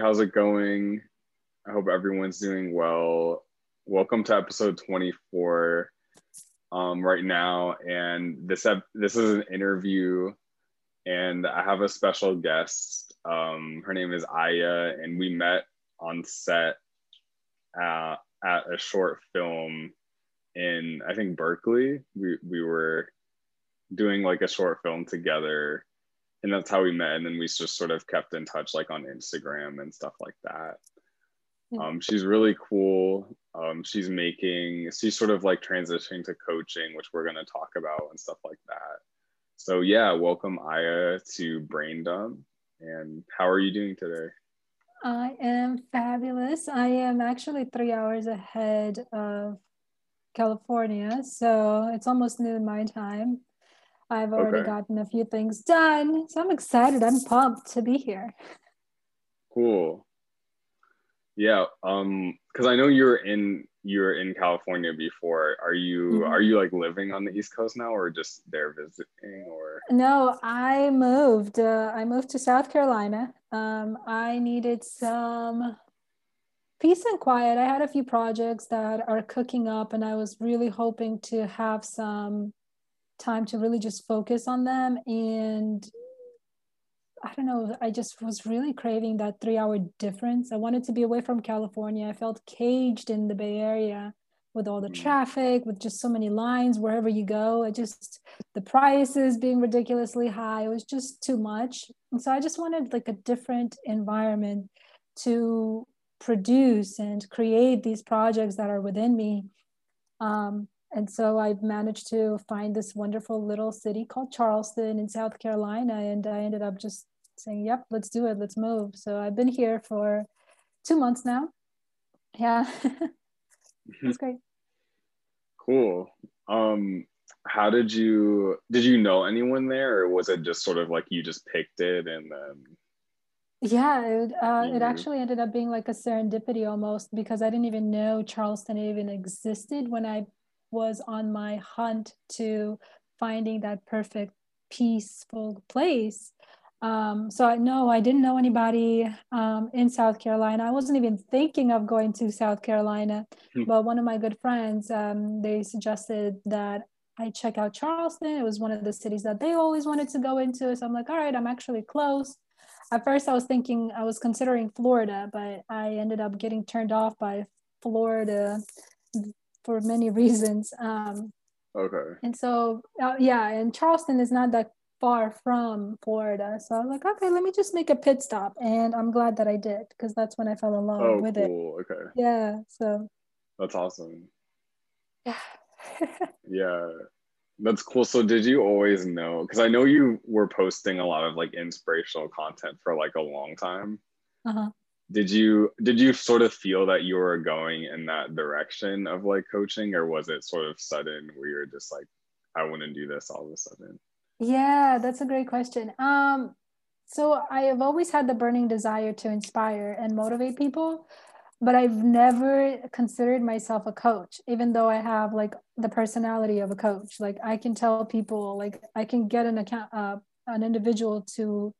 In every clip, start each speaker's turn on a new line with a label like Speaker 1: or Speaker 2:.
Speaker 1: How's it going? I hope everyone's doing well. Welcome to episode 24 um, right now. And this, ep- this is an interview, and I have a special guest. Um, her name is Aya, and we met on set uh, at a short film in, I think, Berkeley. We, we were doing like a short film together and that's how we met and then we just sort of kept in touch like on instagram and stuff like that. Yeah. um, she's really cool. Um, she's making she's sort of like transitioning to coaching which we're going to talk about and stuff like that. So yeah welcome aya to brain dump and how are you doing today?
Speaker 2: I am fabulous. I am actually three hours ahead of california so it's almost noon my time I've already okay. gotten a few things done. So I'm excited. I'm pumped to be here.
Speaker 1: Cool. Yeah. Um, because I know you're in you're in California before. Are you mm-hmm. are you like living on the East Coast now or just there visiting or
Speaker 2: no, I moved. Uh, I moved to South Carolina. Um, I needed some peace and quiet. I had a few projects that are cooking up and I was really hoping to have some time to really just focus on them and I don't know, I just was really craving that three hour difference. I wanted to be away from California. I felt caged in the Bay Area with all the mm. traffic, with just so many lines wherever you go. I just, the prices being ridiculously high, it was just too much. And so I just wanted like a different environment to produce and create these projects that are within me. Um, and so I've managed to find this wonderful little city called Charleston in South Carolina. And I ended up just saying, yep, let's do it, let's move. So I've been here for two months now. Yeah, it's great.
Speaker 1: Cool. Um, how did you did you know anyone there, or was it just sort of like you just picked it and then?
Speaker 2: Yeah, it, uh, it actually ended up being like a serendipity almost because I didn't even know Charleston even existed when I was on my hunt to finding that perfect peaceful place um, so I know I didn't know anybody um, in South Carolina. I wasn't even thinking of going to South Carolina, hmm. but one of my good friends, um, they suggested that I check out Charleston. It was one of the cities that they always wanted to go into. So I'm like, all right, I'm actually close. At first, I was thinking I was considering Florida, but I ended up getting turned off by Florida for many reasons. Um,
Speaker 1: okay.
Speaker 2: And so, uh, yeah, and Charleston is not that far from Florida. So I was like, okay, let me just make a pit stop. And I'm glad that I did because that's when I fell in love oh, with cool.
Speaker 1: it. Okay.
Speaker 2: Yeah. So
Speaker 1: that's awesome.
Speaker 2: Yeah.
Speaker 1: yeah. That's cool. So did you always know? Because I know you were posting a lot of like inspirational content for like a long time.
Speaker 2: Uh-huh
Speaker 1: did you did you sort of feel that you were going in that direction of like coaching or was it sort of sudden where you're just like i want to do this all of a sudden
Speaker 2: yeah that's a great question. Um so i have always had the burning desire to inspire and motivate people but i've never considered myself a coach even though i have like the personality of a coach. Like i can tell people like i can get an account uh, an individual to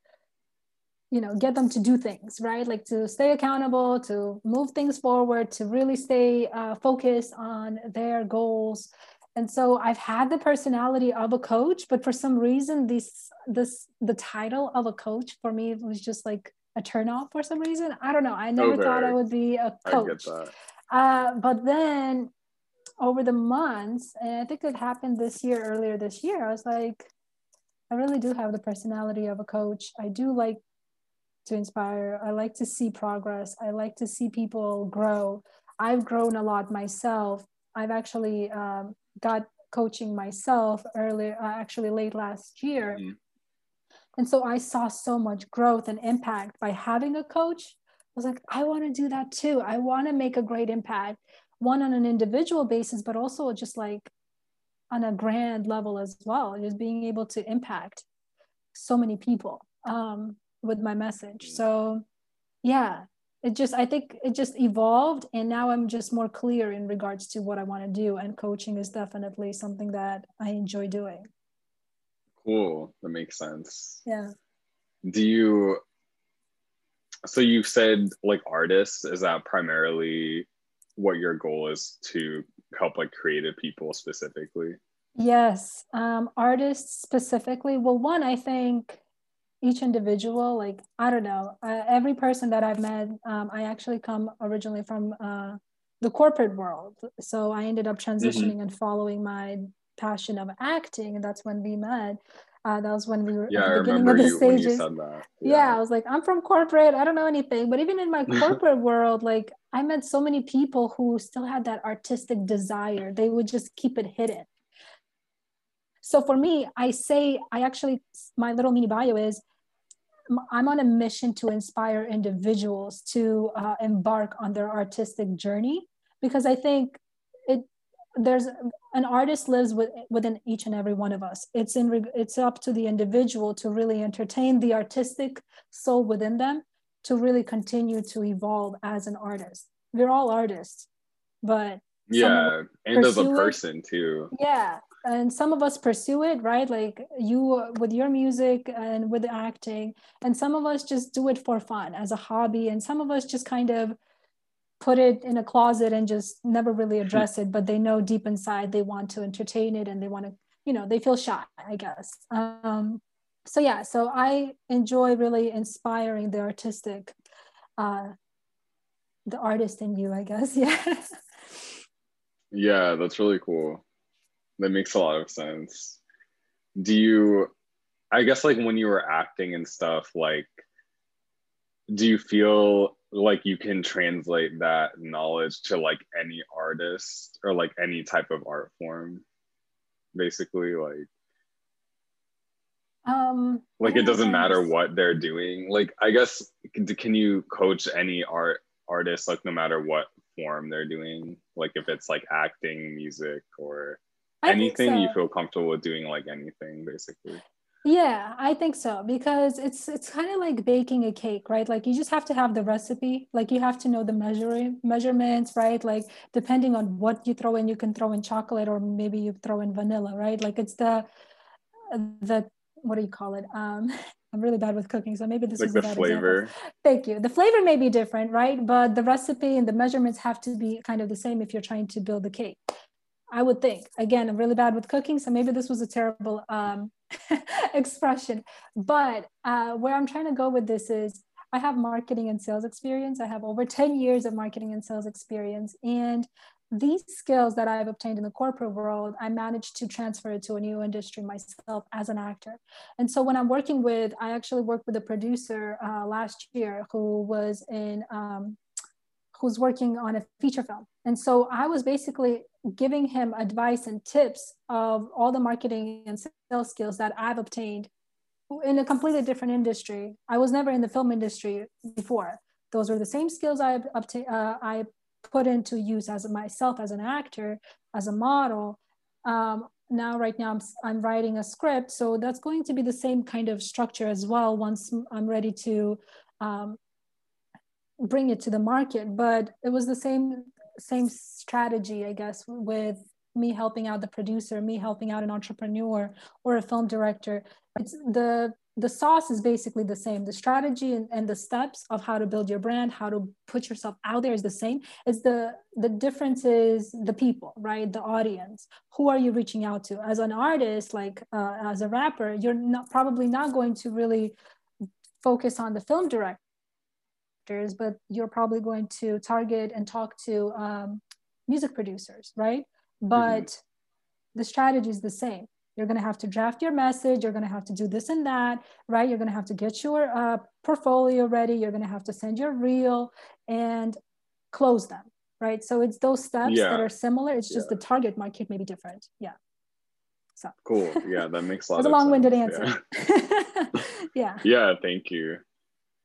Speaker 2: you know get them to do things right? Like to stay accountable to move things forward to really stay uh, focused on their goals. And so i've had the personality of a coach but for some reason this this the title of a coach for me was just like a turnoff for some reason. I don't know. I never okay. thought i would be a coach. uh, but then over the months and i think it happened this year earlier this year i was like i really do have the personality of a coach. I do like to inspire. I like to see progress. I like to see people grow. I've grown a lot myself. I've actually um, got coaching myself earlier, uh, actually late last year. Mm-hmm. And so I saw so much growth and impact by having a coach. I was like, I want to do that too. I want to make a great impact, one on an individual basis, but also just like on a grand level as well, just being able to impact so many people. Um, with my message. Mm. So yeah, it just I think it just evolved and now I'm just more clear in regards to what I want to do and coaching is definitely something that I enjoy doing.
Speaker 1: Cool. That makes sense.
Speaker 2: Yeah.
Speaker 1: Do you so you said like artists is that primarily what your goal is to help like creative people specifically
Speaker 2: yes um, artists specifically well one i think each individual like i don't know uh, every person that i've met um, i actually come originally from uh, the corporate world so i ended up mm-hmm. transitioning mm-hmm. and following my passion of acting and that's when we met uh, that was when we were
Speaker 1: yeah, at the beginning of the you, stages. Yeah.
Speaker 2: yeah, I was like, I'm from corporate. I don't know anything. But even in my corporate world, like I met so many people who still had that artistic desire. They would just keep it hidden. So for me, I say, I actually, my little mini bio is I'm on a mission to inspire individuals to uh, embark on their artistic journey because I think it there's an artist lives with, within each and every one of us. It's in it's up to the individual to really entertain the artistic soul within them to really continue to evolve as an artist. We're all artists, but
Speaker 1: yeah, and as a person too.
Speaker 2: Yeah, and some of us pursue it, right? Like you with your music and with acting, and some of us just do it for fun as a hobby, and some of us just kind of put it in a closet and just never really hmm. address it but they know deep inside they want to entertain it and they want to you know they feel shy i guess um, so yeah so i enjoy really inspiring the artistic uh, the artist in you i guess yeah
Speaker 1: yeah that's really cool that makes a lot of sense. Do you i guess like when you were acting and stuff like do you feel like you can translate that knowledge to like any artist or like any type of art form basically like?
Speaker 2: Um
Speaker 1: like it doesn't matter what they're doing. Like i guess can you coach any art artist like no matter what form they're doing? Like if it's like acting music or I anything so. you feel comfortable with doing like anything basically
Speaker 2: yeah, I think so because it's it's kind of like baking a cake, right? Like you just have to have the recipe, like you have to know the measuring measurements, right? Like depending on what you throw in, you can throw in chocolate or maybe you throw in vanilla, right? Like it's the the what do you call it? Um, I'm really bad with cooking, so maybe this like is
Speaker 1: the flavor.
Speaker 2: Example. Thank you. The flavor may be different, right? But the recipe and the measurements have to be kind of the same if you're trying to build a cake. I would think. Again, I'm really bad with cooking, so maybe this was a terrible um, expression. But uh, where I'm trying to go with this is I have marketing and sales experience. I have over 10 years of marketing and sales experience. And these skills that I've obtained in the corporate world, I managed to transfer it to a new industry myself as an actor. And so when I'm working with, I actually worked with a producer uh, last year who was in, um, who's working on a feature film. And so I was basically giving him advice and tips of all the marketing and sales skills that I've obtained in a completely different industry. I was never in the film industry before. Those were the same skills I obtained. Uh, I put into use as myself as an actor, as a model. Um, now, right now, I'm, I'm writing a script, so that's going to be the same kind of structure as well. Once I'm ready to um, bring it to the market, but it was the same same strategy, I guess, with me helping out the producer, me helping out an entrepreneur or a film director. It's the the sauce is basically the same. The strategy and, and the steps of how to build your brand, how to put yourself out there is the same. It's the the difference is the people, right? The audience. Who are you reaching out to? As an artist, like uh, as a rapper, you're not probably not going to really focus on the film director actors, but you're probably going to target and talk to um, music producers, right? But mm-hmm. the strategy is the same. You're going to have to draft your message. You're going to have to do this and that, right? You're going to have to get your uh, portfolio ready. You're going to have to send your reel and close them, right? So it's those steps yeah. that are similar. It's just yeah. the target market may be different. Yeah.
Speaker 1: So cool. Yeah, that makes a lot.
Speaker 2: It's a long-winded answer. Yeah. yeah.
Speaker 1: Yeah. Thank you.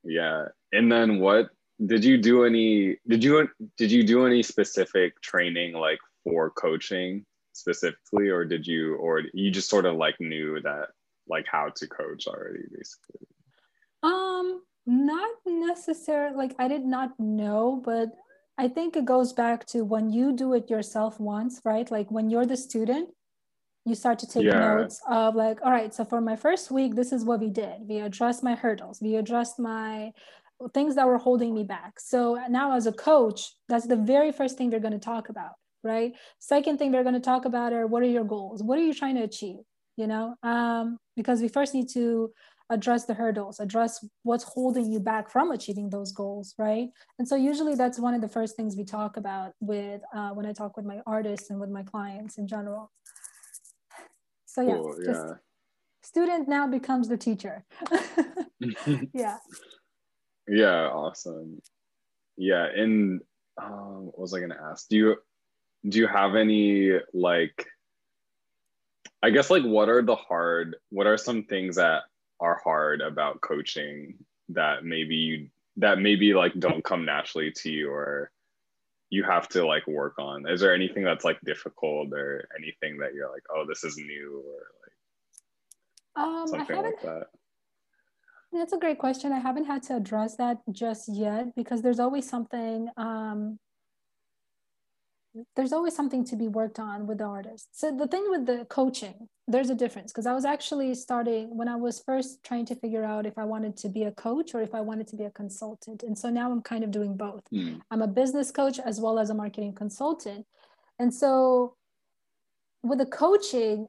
Speaker 1: Yeah. And then what did you do any did you did you do any specific training like for coaching specifically or did you or you just sort of like knew that like how to coach already basically?
Speaker 2: Um not necessarily like I did not know, but I think it goes back to when you do it yourself once, right? Like when you're the student, you start to take yeah. notes of like all right so for my first week this is what we did we addressed my hurdles we addressed my things that were holding me back. So now, as a coach, that's the very first thing they're going to talk about, right? Second thing they're going to talk about are what are your goals? What are you trying to achieve? You know, um, because we first need to address the hurdles, address what's holding you back from achieving those goals, right? And so usually that's one of the first things we talk about with uh, when I talk with my artists and with my clients in general. So yeah, cool, yeah. student now becomes the teacher. yeah.
Speaker 1: Yeah, awesome. Yeah, and um, what was I gonna ask? Do you do you have any like I guess like what are the hard what are some things that are hard about coaching that maybe you that maybe like don't come naturally to you or you have to like work on? Is there anything that's like difficult or anything that you're like oh this is new or
Speaker 2: like um, something like that? That's a great question. I haven't had to address that just yet because there's always something um, there's always something to be worked on with the artist. So the thing with the coaching, there's a difference because I was actually starting when I was first trying to figure out if I wanted to be a coach or if I wanted to be a consultant. And so now I'm kind of doing both. Mm. I'm a business coach as well as a marketing consultant. And so with the coaching,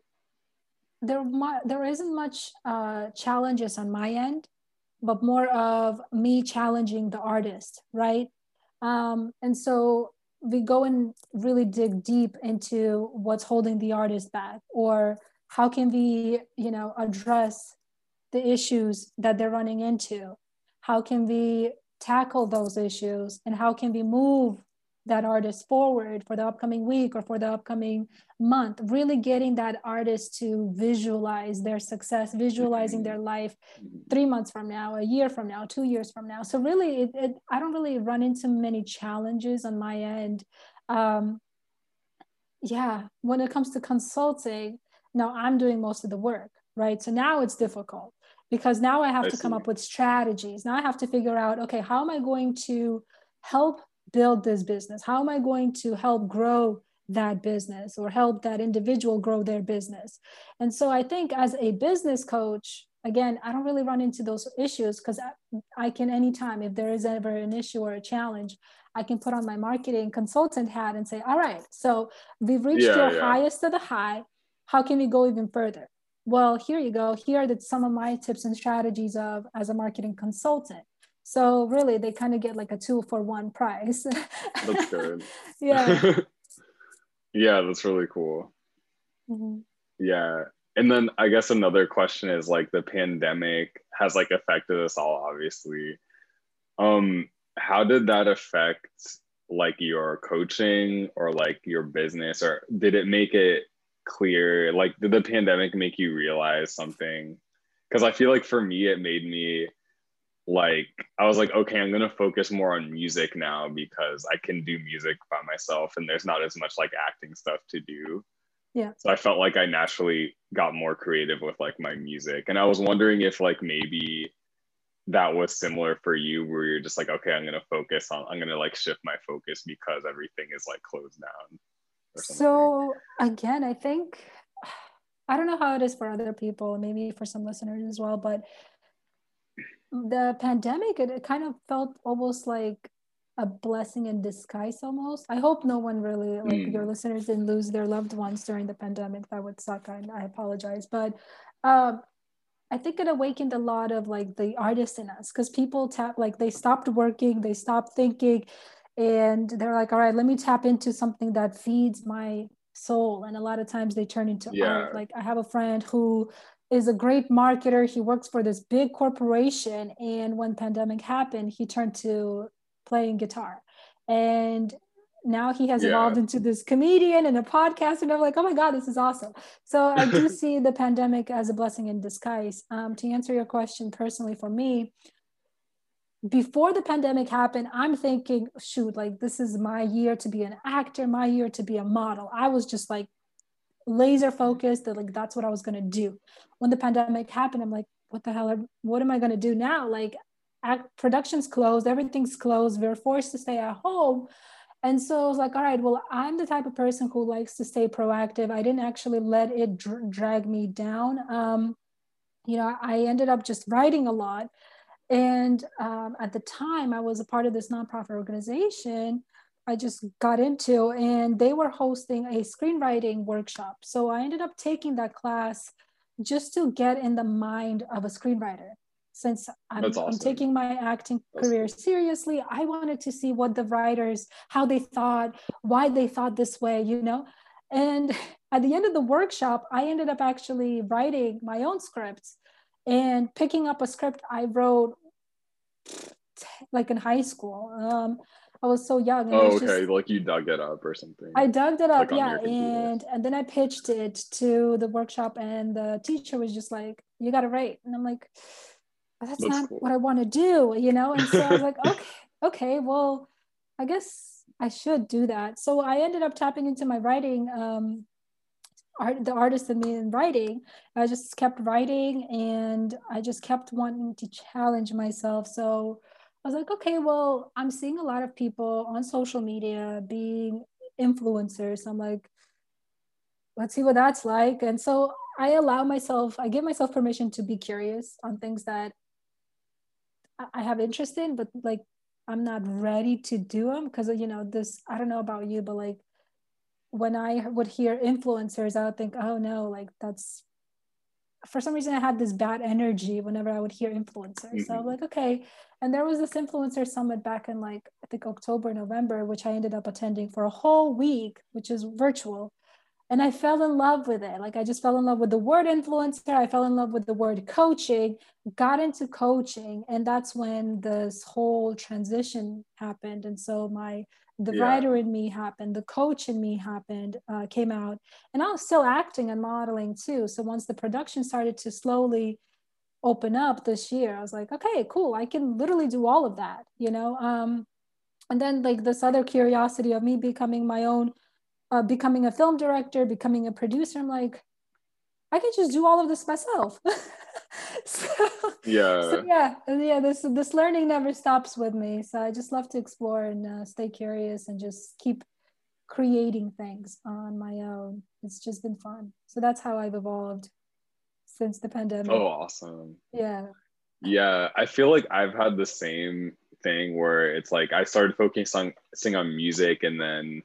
Speaker 2: there there isn't much uh, challenges on my end, but more of me challenging the artist, right? Um, and so we go and really dig deep into what's holding the artist back or how can we you know address the issues that they're running into? How can we tackle those issues and how can we move that artist forward for the upcoming week or for the upcoming month really getting that artist to visualize their success visualizing their life three months from now a year from now two years from now. So really it, it, i don't really run into many challenges on my end. Um, yeah when it comes to consulting now i'm doing most of the work right? So now it's difficult because now i have I to come up with strategies. Now i have to figure out okay how am i going to help build this business? How am I going to help grow that business or help that individual grow their business? And so I think as a business coach, again, I don't really run into those issues because I, I, can anytime, if there is ever an issue or a challenge, I can put on my marketing consultant hat and say, all right, so we've reached yeah, your yeah. highest of the high. How can we go even further? Well, here you go. Here are the, some of my tips and strategies of as a marketing consultant. So really, they kind of get like a two for one price.
Speaker 1: that's good. yeah. yeah, that's really cool. Mm-hmm. Yeah. And then I guess another question is like the pandemic has like affected us all, obviously. Um, how did that affect like your coaching or like your business, or did it make it clear? Like, did the pandemic make you realize something? Because I feel like for me, it made me like I was like, okay, I'm gonna focus more on music now because I can do music by myself and there's not as much like acting stuff to do.
Speaker 2: Yeah.
Speaker 1: So I felt like I naturally got more creative with like my music. And I was wondering if like maybe that was similar for you where you're just like, okay, I'm gonna focus on I'm gonna like shift my focus because everything is like closed down.
Speaker 2: So again, I think I don't know how it is for other people, maybe for some listeners as well, but the pandemic it, it kind of felt almost like a blessing in disguise almost. I hope no one really like mm. your listeners didn't lose their loved ones during the pandemic. That would suck and I apologize. But um, i think it awakened a lot of like the artists in us because people tap like they stopped working they stopped thinking and they're like all right let me tap into something that feeds my soul. And a lot of times they turn into yeah. art like i have a friend who is a great marketer. He works for this big corporation. And when pandemic happened, he turned to playing guitar. And now he has yeah. evolved into this comedian and a podcast. And I'm like, oh my God, this is awesome. So I do see the pandemic as a blessing in disguise. Um, to answer your question personally for me, before the pandemic happened, I'm thinking, shoot, like this is my year to be an actor, my year to be a model. I was just like laser focused that like that's what I was gonna do. When the pandemic happened, I'm like, what the hell? what am I gonna do now? Like, act, production's closed, everything's closed. We're forced to stay at home. And so I was like, all right, well, I'm the type of person who likes to stay proactive. I didn't actually let it dr- drag me down. Um, you know, I ended up just writing a lot. And um, at the time, I was a part of this nonprofit organization I just got into, and they were hosting a screenwriting workshop. So I ended up taking that class just to get in the mind of a screenwriter. Since I'm, awesome. I'm taking my acting That's career cool. seriously, I wanted to see what the writers, how they thought, why they thought this way, you know? And at the end of the workshop, I ended up actually writing my own scripts and picking up a script I wrote like in high school. Um, I was so young.
Speaker 1: oh, okay. Just, like you dug it up or something.
Speaker 2: I dug it up, like yeah. And and then I pitched it to the workshop, and the teacher was just like, "You got to write," and I'm like, "That's, that's not cool. what I want to do," you know. And so I was like, "Okay, okay, well, I guess I should do that." So I ended up tapping into my writing. Um, art, the artist in me in writing. I just kept writing, and I just kept wanting to challenge myself. So I was like, okay, well, I'm seeing a lot of people on social media being influencers. I'm like, let's see what that's like. And so I allow myself, I give myself permission to be curious on things that I have interest in, but like I'm not ready to do them because, you know, this, I don't know about you, but like when I would hear influencers, I would think, oh no, like that's for some reason I had this bad energy whenever I would hear influencers. Mm-hmm. So I'm like, okay. And there was this influencer summit back in like I think October, November, which I ended up attending for a whole week, which is virtual. And I fell in love with it. Like I just fell in love with the word influencer. I fell in love with the word coaching, got into coaching. And that's when this whole transition happened. And so my the yeah. writer in me happened the coach in me happened uh, came out and i was still acting and modeling too. So once the production started to slowly open up this year i was like okay cool. I can literally do all of that you know? Um, and then like this other curiosity of me becoming my own uh, becoming a film director becoming a producer i'm like i can just do all of this myself
Speaker 1: so, yeah
Speaker 2: so yeah. yeah this this learning never stops with me so i just love to explore and uh, stay curious and just keep creating things on my own. It's just been fun. So that's how i've evolved since the pandemic.
Speaker 1: Oh awesome.
Speaker 2: Yeah.
Speaker 1: Yeah i feel like i've had the same thing where it's like i started focusing on, on music and then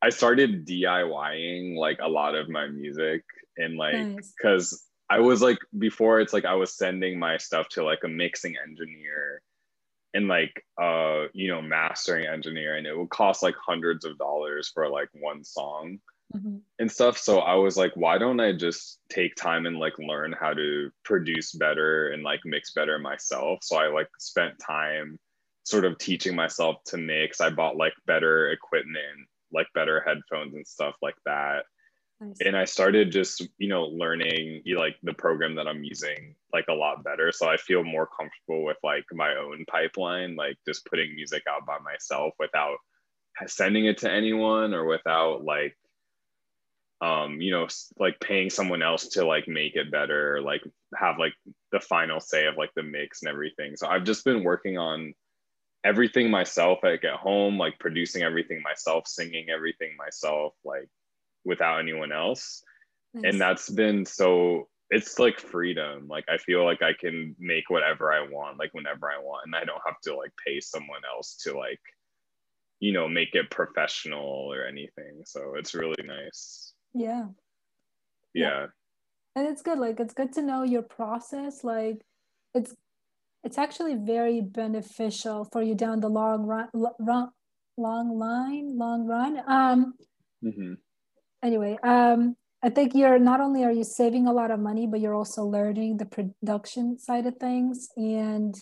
Speaker 1: i started diying like a lot of my music and like because nice. I was like before it's like I was sending my stuff to like a mixing engineer and like uh you know mastering engineer and it would cost like hundreds of dollars for like one song mm-hmm. and stuff. So I was like why don't I just take time and like learn how to produce better and like mix better myself? So I like spent time sort of teaching myself to mix. I bought like better equipment like better headphones and stuff like that And I started just, you know, learning like the program that I'm using like a lot better. So I feel more comfortable with like my own pipeline, like just putting music out by myself without sending it to anyone or without like, um, you know, like paying someone else to like make it better, like have like the final say of like the mix and everything. So I've just been working on everything myself like at home, like producing everything myself, singing everything myself, like without anyone else. Nice. and that's been so it's like freedom. Like i feel like i can make whatever i want like whenever i want. And i don't have to like pay someone else to like you know make it professional or anything. So it's really nice.
Speaker 2: Yeah.
Speaker 1: Yeah, yeah.
Speaker 2: and it's good. Like it's good to know your process. Like it's it's actually very beneficial for you down the long run, run long line long run. Um mm-hmm anyway, um, I think you're not only are you saving a lot of money, but you're also learning the production side of things and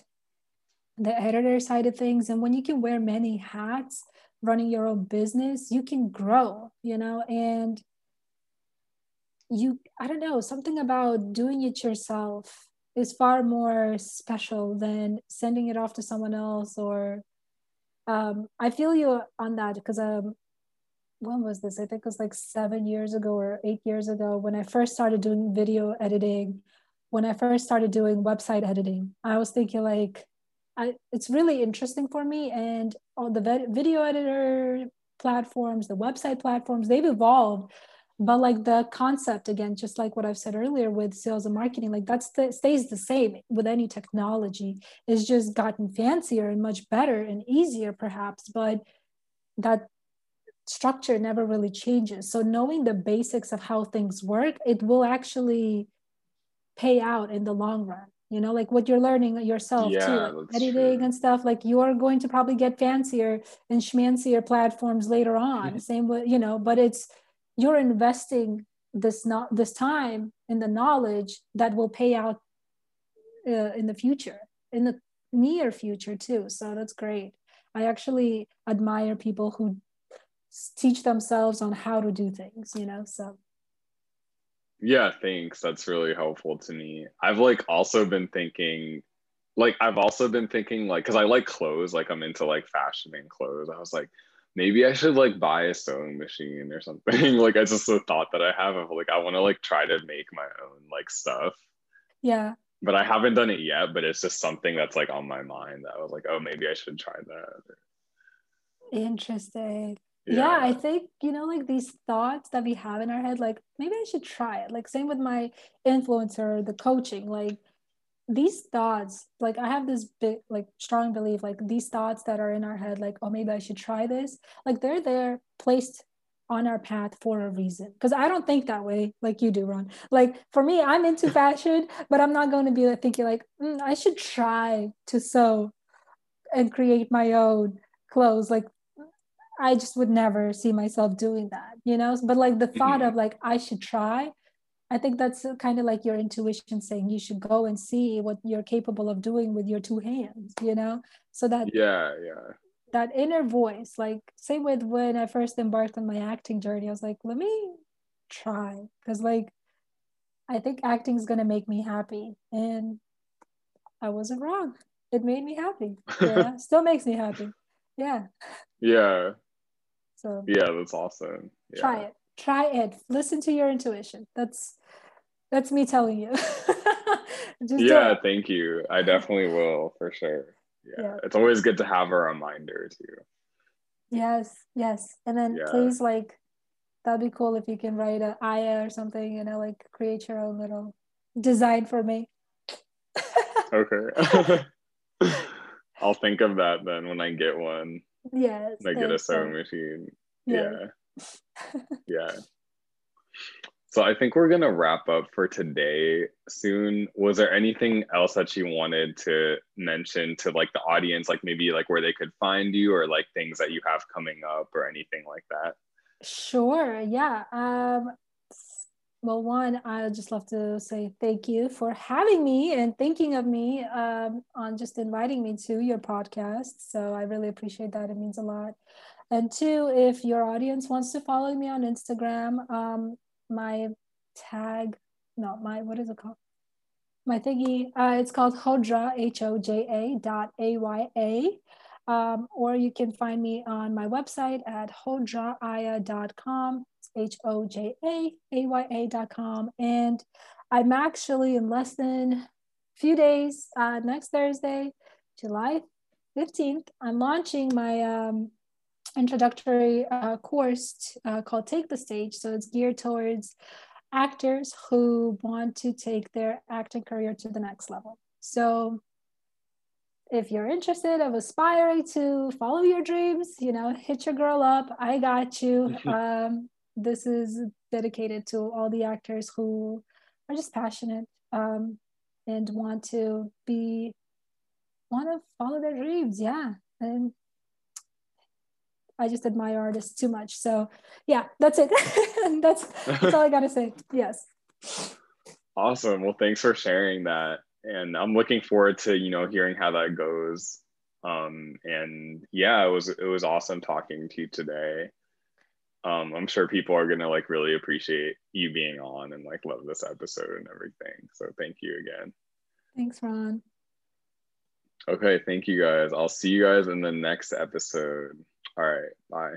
Speaker 2: the editor side of things. And when you can wear many hats running your own business, you can grow, you know, and you, I don't know, something about doing it yourself is far more special than sending it off to someone else or um, I feel you on that because um, when was this? I think it was like seven years ago or eight years ago when I first started doing video editing. When I first started doing website editing, I was thinking like, I, it's really interesting for me. And all the video editor platforms, the website platforms, they've evolved. but like the concept again just like what i've said earlier with sales and marketing like that stays the same with any technology it's just gotten fancier and much better and easier perhaps but that structure never really changes. So knowing the basics of how things work it will actually pay out in the long run. You know like what you're learning yourself yeah, too like editing true. and stuff like you're going to probably get fancier and schmancier platforms later on. Same with you know but it's you're investing this not this time in the knowledge that will pay out uh, in the future in the near future too. So that's great. I actually admire people who teach themselves on how to do things you know so
Speaker 1: yeah thanks that's really helpful to me i've like also been thinking like i've also been thinking like because i like clothes like i'm into like fashion and clothes i was like maybe I should like buy a sewing machine or something. like it's just a thought that I have of like I want to like try to make my own like stuff.
Speaker 2: Yeah.
Speaker 1: But I haven't done it yet, but it's just something that's like on my mind that I was like, oh maybe I should try that.
Speaker 2: Interesting. Yeah. yeah, I think, you know, like these thoughts that we have in our head, like maybe I should try it. Like same with my influencer, the coaching, like these thoughts like i have this big like strong belief like these thoughts that are in our head like oh maybe i should try this like they're there placed on our path for a reason because i don't think that way like you do ron like for me i'm into fashion but i'm not going to be like, thinking like mm, i should try to sew and create my own clothes like i just would never see myself doing that you know but like the thought mm-hmm. of like i should try I think that's kind of like your intuition saying you should go and see what you're capable of doing with your two hands, you know? So that
Speaker 1: yeah, yeah.
Speaker 2: That inner voice, like same with when I first embarked on my acting journey, I was like, let me try. Cause like I think acting is gonna make me happy. And I wasn't wrong. It made me happy. Yeah. Still makes me happy. Yeah.
Speaker 1: Yeah.
Speaker 2: So
Speaker 1: yeah, that's awesome. Yeah.
Speaker 2: Try it. Try it. Listen to your intuition. That's that's me telling you.
Speaker 1: yeah, thank you. I definitely will for sure. Yeah. yeah. It's always good to have a reminder too.
Speaker 2: Yes, yes. And then yeah. please like that'd be cool if you can write a Aya or something, you uh, know, like create your own little design for me.
Speaker 1: okay. I'll think of that then when I get one.
Speaker 2: Yes.
Speaker 1: like get a sewing machine. Yeah. Yeah. yeah. So I think we're gonna wrap up for today soon. Was there anything else that you wanted to mention to like the audience, like maybe like where they could find you or like things that you have coming up or anything like that?
Speaker 2: Sure. Yeah. Um, well, one, I just love to say thank you for having me and thinking of me um, on just inviting me to your podcast. So I really appreciate that. It means a lot. And two, if your audience wants to follow me on Instagram, um, my tag, no, my, what is it called? My thingy, uh, it's called Hoja, H-O-J-A dot A-Y-A. Um, or you can find me on my website at hojaaya.com, H-O-J-A-A-Y-A.com. And I'm actually in less than a few days, uh, next Thursday, July 15th, I'm launching my um, introductory uh, course uh, called Take the Stage. So it's geared towards actors who want to take their acting career to the next level. So if you're interested of aspiring to follow your dreams, you know, hit your girl up. I got you. Um, this is dedicated to all the actors who are just passionate um, and want to be want to follow their dreams. Yeah, and I just admire artists too much. So yeah, that's it. that's that's all I gotta say. Yes.
Speaker 1: Awesome. Well, thanks for sharing that. And I'm looking forward to, you know, hearing how that goes. Um, and yeah, it was it was awesome talking to you today. Um, I'm sure people are gonna like really appreciate you being on and like love this episode and everything. So thank you again.
Speaker 2: Thanks, Ron.
Speaker 1: Okay, thank you guys. I'll see you guys in the next episode. All right. Bye.